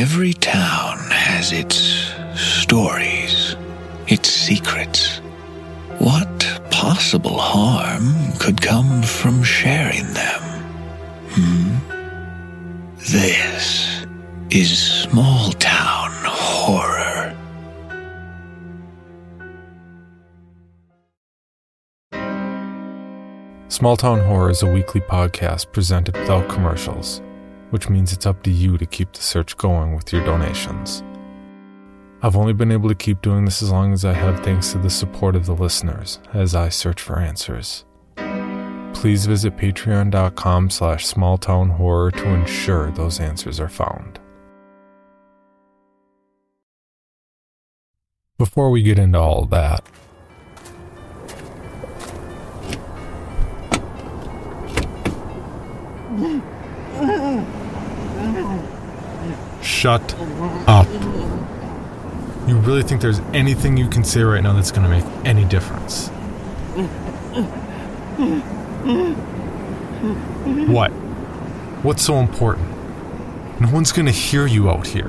Every town has its stories, its secrets. What possible harm could come from sharing them? Hmm? This is small town horror. Small Town Horror is a weekly podcast presented without commercials, which means it's up to you to keep the search going with your donations. I've only been able to keep doing this as long as I have thanks to the support of the listeners as I search for answers. Please visit patreon.com slash smalltownhorror to ensure those answers are found. Before we get into all that, Shut up. You really think there's anything you can say right now that's going to make any difference? What? What's so important? No one's going to hear you out here.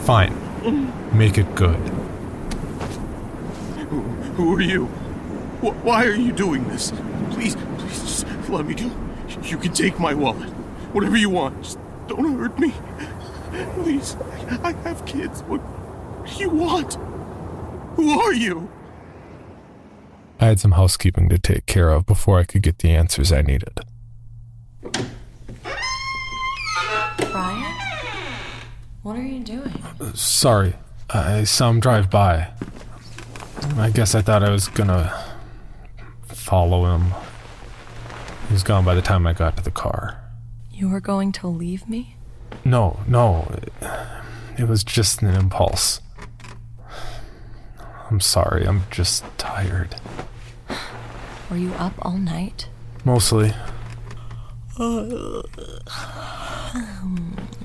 Fine. Make it good. Who are you? Wh- Why are you doing this? Please, please, just let me go. You can take my wallet. Whatever you want. Just don't hurt me. Please. I have kids. What do you want? Who are you? I had some housekeeping to take care of before I could get the answers I needed. Ryan? What are you doing? Sorry, I saw him drive by. I guess I thought I was gonna follow him. He was gone by the time I got to the car. You were going to leave me? No, no, it, was just an impulse. I'm sorry, I'm just tired. Were you up all night? Mostly.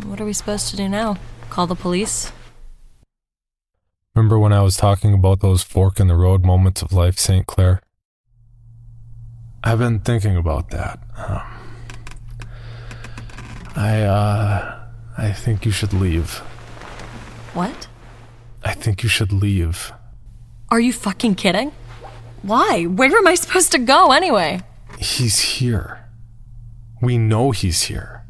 What are we supposed to do now? Call the police? Remember when I was talking about those fork in the road moments of life, St. Clair? I've been thinking about that. Um, I, uh, I think you should leave. What? I think you should leave. Are you fucking kidding? Why? Where am I supposed to go anyway? He's here. We know he's here.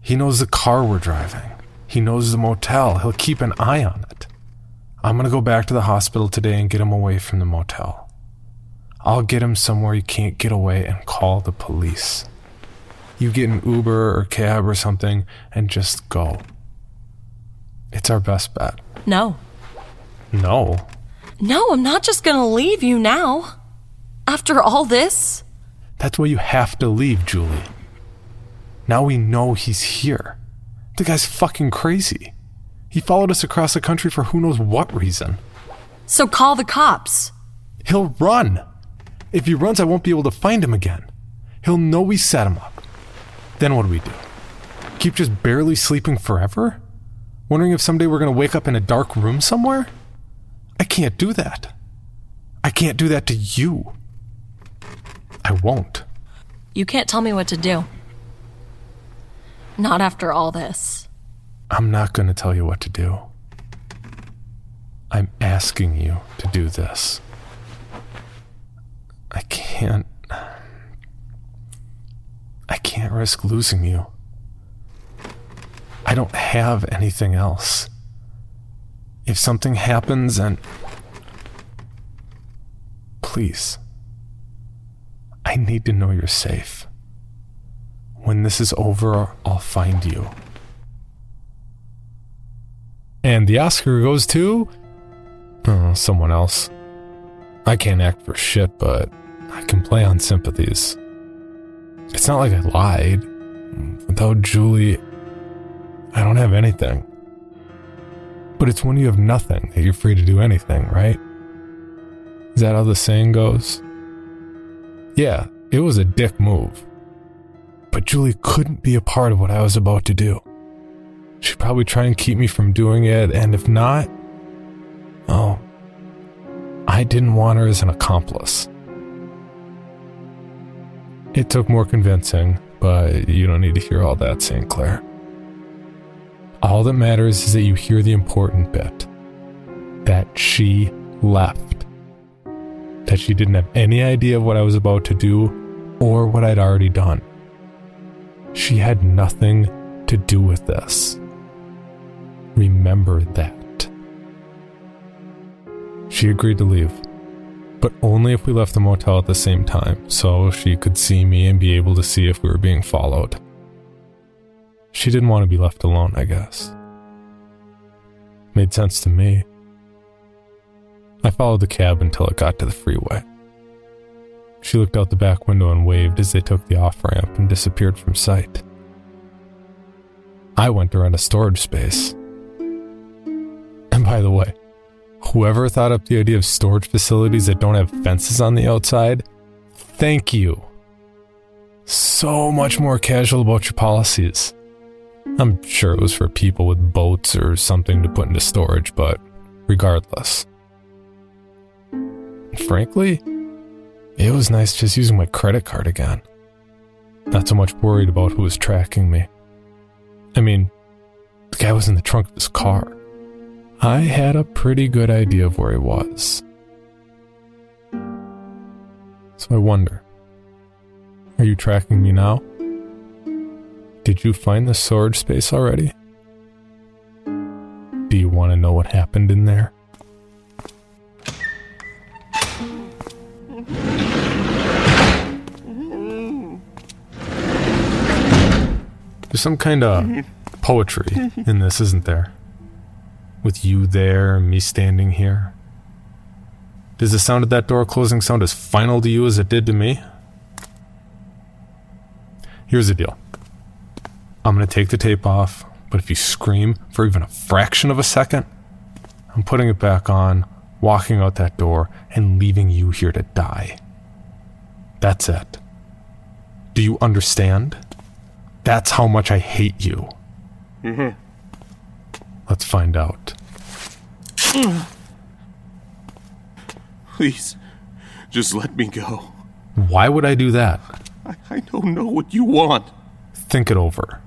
He knows the car we're driving. He knows the motel. He'll keep an eye on it. I'm gonna go back to the hospital today and get him away from the motel. I'll get him somewhere he can't get away and call the police. You get an Uber or cab or something and just go. It's our best bet. No. No. No, I'm not just gonna leave you now. After all this? That's why you have to leave, Julie. Now we know he's here. The guy's fucking crazy. He followed us across the country for who knows what reason. So call the cops. He'll run. If he runs, I won't be able to find him again. He'll know we set him up. Then what do we do? Keep just barely sleeping forever? Wondering if someday we're going to wake up in a dark room somewhere? I can't do that. I can't do that to you. I won't. You can't tell me what to do. Not after all this. I'm not going to tell you what to do. I'm asking you to do this. I can't. Can't risk losing you. I don't have anything else. If something happens and. Please. I need to know you're safe. When this is over, I'll find you. And the Oscar goes to. Oh, someone else. I can't act for shit, but I can play on sympathies. It's not like I lied. Without Julie, I don't have anything. But it's when you have nothing that you're free to do anything, right? Is that how the saying goes? Yeah, it was a dick move. But Julie couldn't be a part of what I was about to do. She'd probably try and keep me from doing it, and if not, oh, I didn't want her as an accomplice. It took more convincing, but you don't need to hear all that, St. Clair. All that matters is that you hear the important bit that she left. That she didn't have any idea of what I was about to do or what I'd already done. She had nothing to do with this. Remember that. She agreed to leave, but only if we left the motel at the same time so she could see me and be able to see if we were being followed. She didn't want to be left alone, I guess. Made sense to me. I followed the cab until it got to the freeway. She looked out the back window and waved as they took the off ramp and disappeared from sight. I went around a storage space. And by the way, whoever thought up the idea of storage facilities that don't have fences on the outside, thank you. So much more casual about your policies. I'm sure it was for people with boats or something to put into storage, but regardless. Frankly, it was nice just using my credit card again. Not so much worried about who was tracking me. I mean, the guy was in the trunk of his car. I had a pretty good idea of where he was. So I wonder are you tracking me now? Did you find the storage space already? Do you want to know what happened in there? There's some kind of poetry in this, isn't there? With you there and me standing here. Does the sound of that door closing sound as final to you as it did to me? Here's the deal I'm going to take the tape off, but if you scream for even a fraction of a second, I'm putting it back on, walking out that door, and leaving you here to die. That's it. Do you understand? That's how much I hate you. Mm-hmm. Let's find out. Please, just let me go. Why would I do that? I, I don't know what you want. Think it over.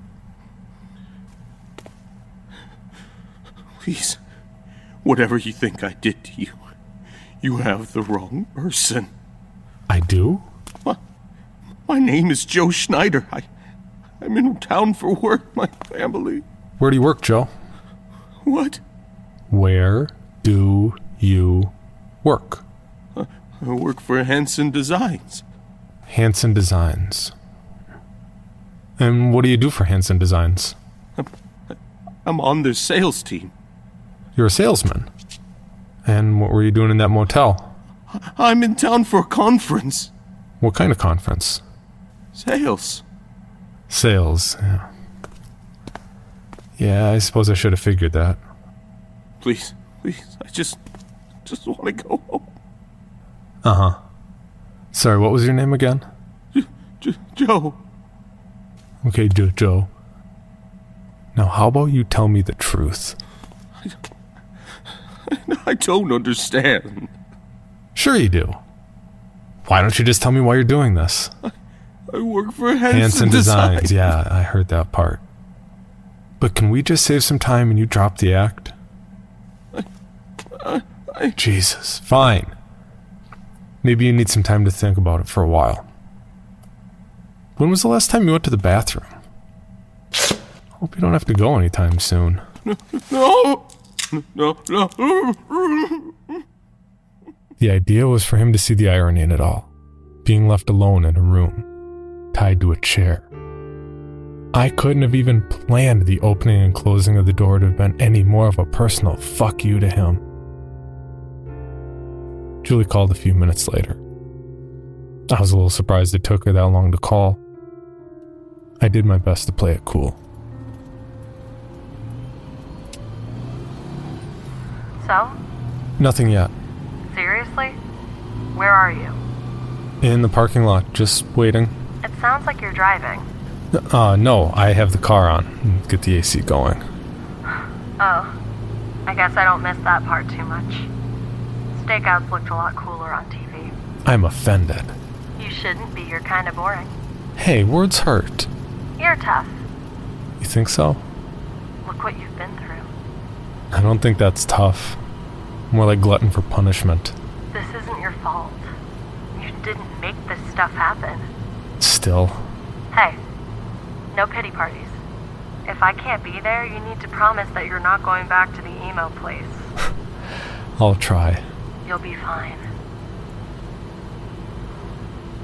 Please, whatever you think I did to you, you have the wrong person. I do? My, my name is Joe Schneider. I, I'm in town for work, my family. Where do you work, Joe? What? Where do you work? I work for Hanson Designs. Hanson Designs. And what do you do for Hanson Designs? I'm on their sales team. You're a salesman. And what were you doing in that motel? I'm in town for a conference. What kind of conference? Sales. Sales, yeah. Yeah, I suppose I should have figured that. Please, please, I just, just want to go home. Uh huh. Sorry, what was your name again? J- Joe, Okay, jo- Joe. Now, how about you tell me the truth? I don't understand. Sure, you do. Why don't you just tell me why you're doing this? I work for Hanson, Hanson Designs. Designs. Yeah, I heard that part. But can we just save some time and you drop the act? I- Jesus, fine. Maybe you need some time to think about it for a while. When was the last time you went to the bathroom? Hope you don't have to go anytime soon. No, no, no. The idea was for him to see the irony in it all being left alone in a room, tied to a chair. I couldn't have even planned the opening and closing of the door to have been any more of a personal fuck you to him. Julie called a few minutes later. I was a little surprised it took her that long to call. I did my best to play it cool. So? Nothing yet. Seriously? Where are you? In the parking lot, just waiting. It sounds like you're driving. Uh, no, I have the car on. Get the AC going. Oh. I guess I don't miss that part too much. Stakeouts looked a lot cooler on TV. I'm offended. You shouldn't be, you're kinda boring. Hey, words hurt. You're tough. You think so? Look what you've been through. I don't think that's tough. More like glutton for punishment. This isn't your fault. You didn't make this stuff happen. Still, Hey, no pity parties. If I can't be there, you need to promise that you're not going back to the emo place. I'll try. You'll be fine.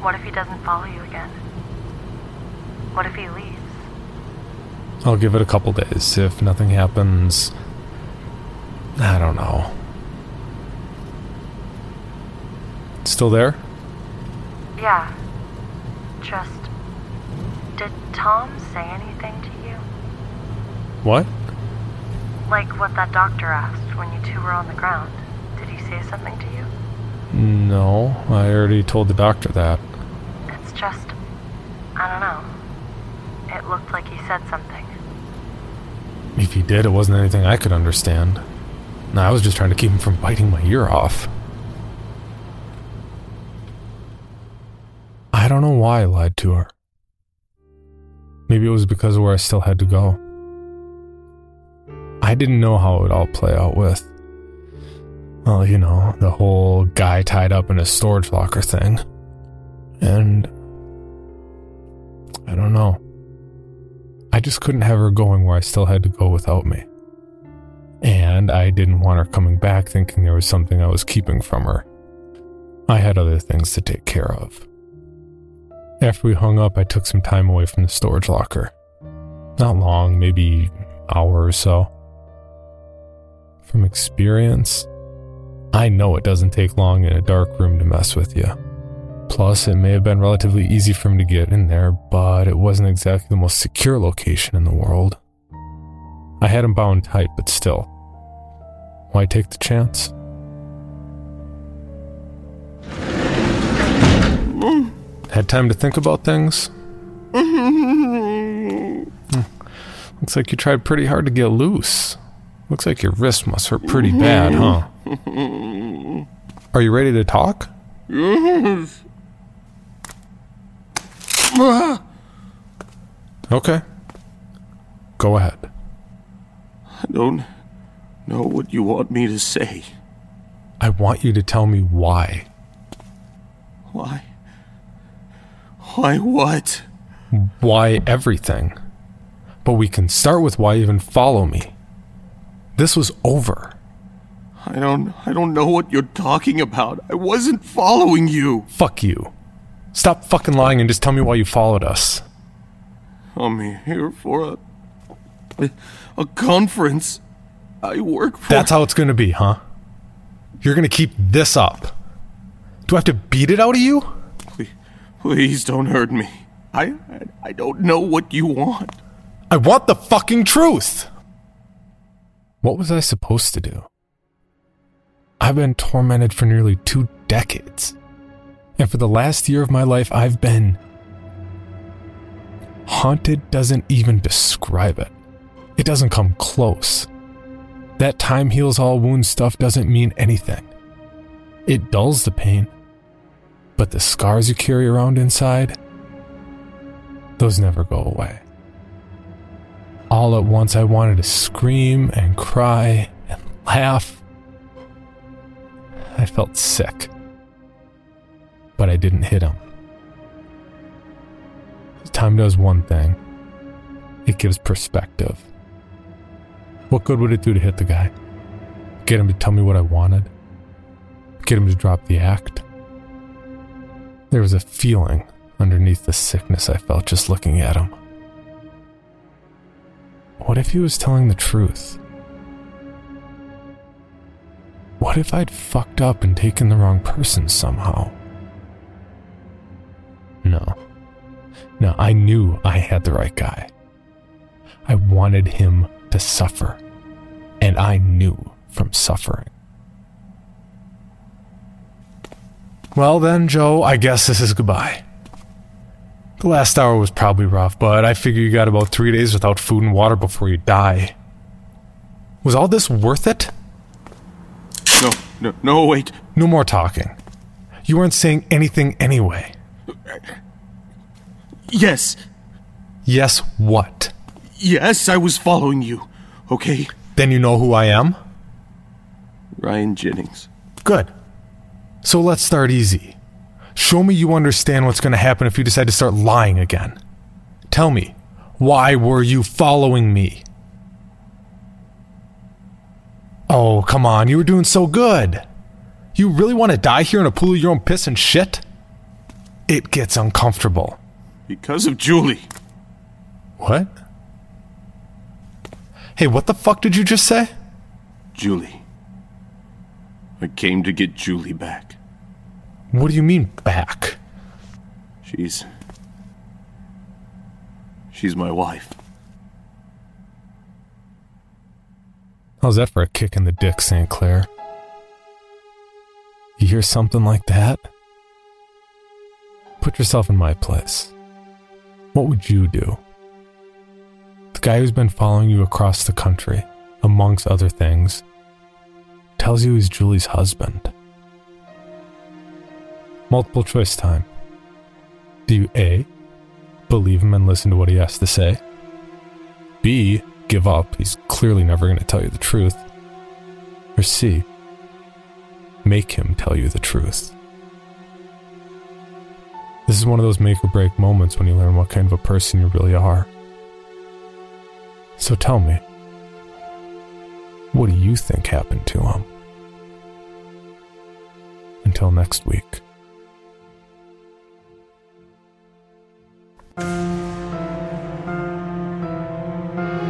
What if he doesn't follow you again? What if he leaves? I'll give it a couple days. If nothing happens, I don't know. Still there? Yeah. Just. Did Tom say anything to you? What? Like what that doctor asked when you two were on the ground. Did he say something to you? No, I already told the doctor that. It's just. I don't know. It looked like he said something. If he did, it wasn't anything I could understand. No, I was just trying to keep him from biting my ear off. I don't know why I lied to her. Maybe it was because of where I still had to go. I didn't know how it would all play out with. Well, you know, the whole guy tied up in a storage locker thing. And. I don't know. I just couldn't have her going where I still had to go without me. And I didn't want her coming back thinking there was something I was keeping from her. I had other things to take care of. After we hung up, I took some time away from the storage locker. Not long, maybe hour or so. From experience, I know it doesn't take long in a dark room to mess with you. Plus, it may have been relatively easy for him to get in there, but it wasn't exactly the most secure location in the world. I had him bound tight, but still. Why take the chance? Mm. Had time to think about things? Hmm. Looks like you tried pretty hard to get loose. Looks like your wrist must hurt pretty bad, huh? Are you ready to talk? Okay. Go ahead. I don't know what you want me to say. I want you to tell me why. Why? Why what? Why everything. But we can start with why even follow me. This was over. I don't I don't know what you're talking about. I wasn't following you. Fuck you. Stop fucking lying and just tell me why you followed us. I'm here for a a conference. I work for That's how it's gonna be, huh? You're gonna keep this up. Do I have to beat it out of you? Please, don't hurt me. I I don't know what you want. I want the fucking truth! What was I supposed to do? I've been tormented for nearly two decades. And for the last year of my life, I've been. Haunted doesn't even describe it. It doesn't come close. That time heals all wounds stuff doesn't mean anything. It dulls the pain. But the scars you carry around inside, those never go away. All at once, I wanted to scream and cry and laugh. I felt sick. But I didn't hit him. Time does one thing it gives perspective. What good would it do to hit the guy? Get him to tell me what I wanted? Get him to drop the act? There was a feeling underneath the sickness I felt just looking at him. What if he was telling the truth? What if I'd fucked up and taken the wrong person somehow? No. No, I knew I had the right guy. I wanted him to suffer. And I knew from suffering. Well, then, Joe, I guess this is goodbye. The last hour was probably rough, but I figure you got about three days without food and water before you die. Was all this worth it? No, no, no, wait. No more talking. You weren't saying anything anyway. Yes. Yes, what? Yes, I was following you. Okay? Then you know who I am? Ryan Jennings. Good. So let's start easy. Show me you understand what's going to happen if you decide to start lying again. Tell me, why were you following me? Oh, come on, you were doing so good. You really want to die here in a pool of your own piss and shit? It gets uncomfortable. Because of Julie. What? Hey, what the fuck did you just say? Julie. I came to get Julie back. What do you mean, back? She's. She's my wife. How's that for a kick in the dick, St. Clair? You hear something like that? Put yourself in my place. What would you do? The guy who's been following you across the country, amongst other things, tells you he's Julie's husband. Multiple choice time. Do you A. Believe him and listen to what he has to say? B. Give up, he's clearly never going to tell you the truth. Or C. Make him tell you the truth. This is one of those make or break moments when you learn what kind of a person you really are. So tell me, what do you think happened to him? Until next week.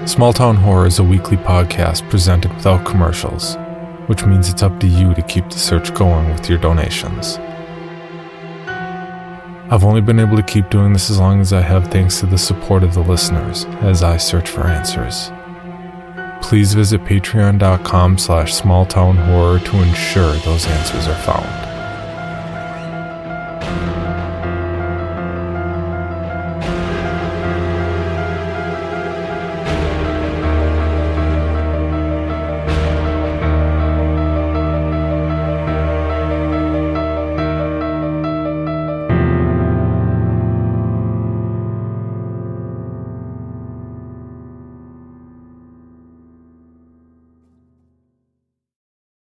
Small Town Horror is a weekly podcast presented without commercials, which means it's up to you to keep the search going with your donations. I've only been able to keep doing this as long as I have thanks to the support of the listeners as I search for answers. Please visit patreon.com slash smalltownhorror to ensure those answers are found.